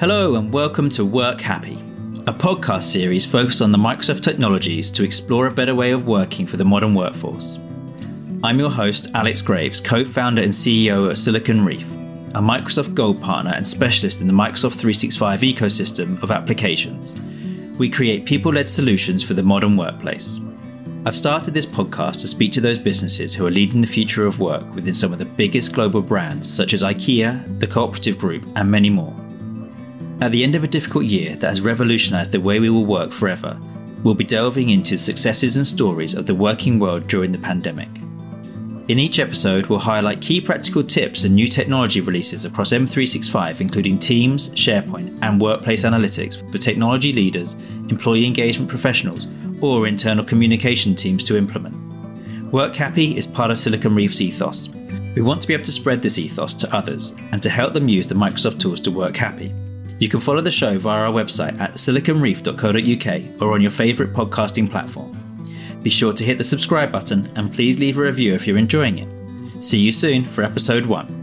Hello, and welcome to Work Happy, a podcast series focused on the Microsoft technologies to explore a better way of working for the modern workforce. I'm your host, Alex Graves, co founder and CEO of Silicon Reef, a Microsoft Gold partner and specialist in the Microsoft 365 ecosystem of applications. We create people led solutions for the modern workplace. I've started this podcast to speak to those businesses who are leading the future of work within some of the biggest global brands such as IKEA, the Cooperative Group, and many more. At the end of a difficult year that has revolutionised the way we will work forever, we'll be delving into successes and stories of the working world during the pandemic. In each episode, we'll highlight key practical tips and new technology releases across M365, including Teams, SharePoint, and Workplace Analytics for technology leaders, employee engagement professionals, or internal communication teams to implement. Work Happy is part of Silicon Reef's ethos. We want to be able to spread this ethos to others and to help them use the Microsoft tools to work happy. You can follow the show via our website at siliconreef.co.uk or on your favourite podcasting platform. Be sure to hit the subscribe button and please leave a review if you're enjoying it. See you soon for episode 1.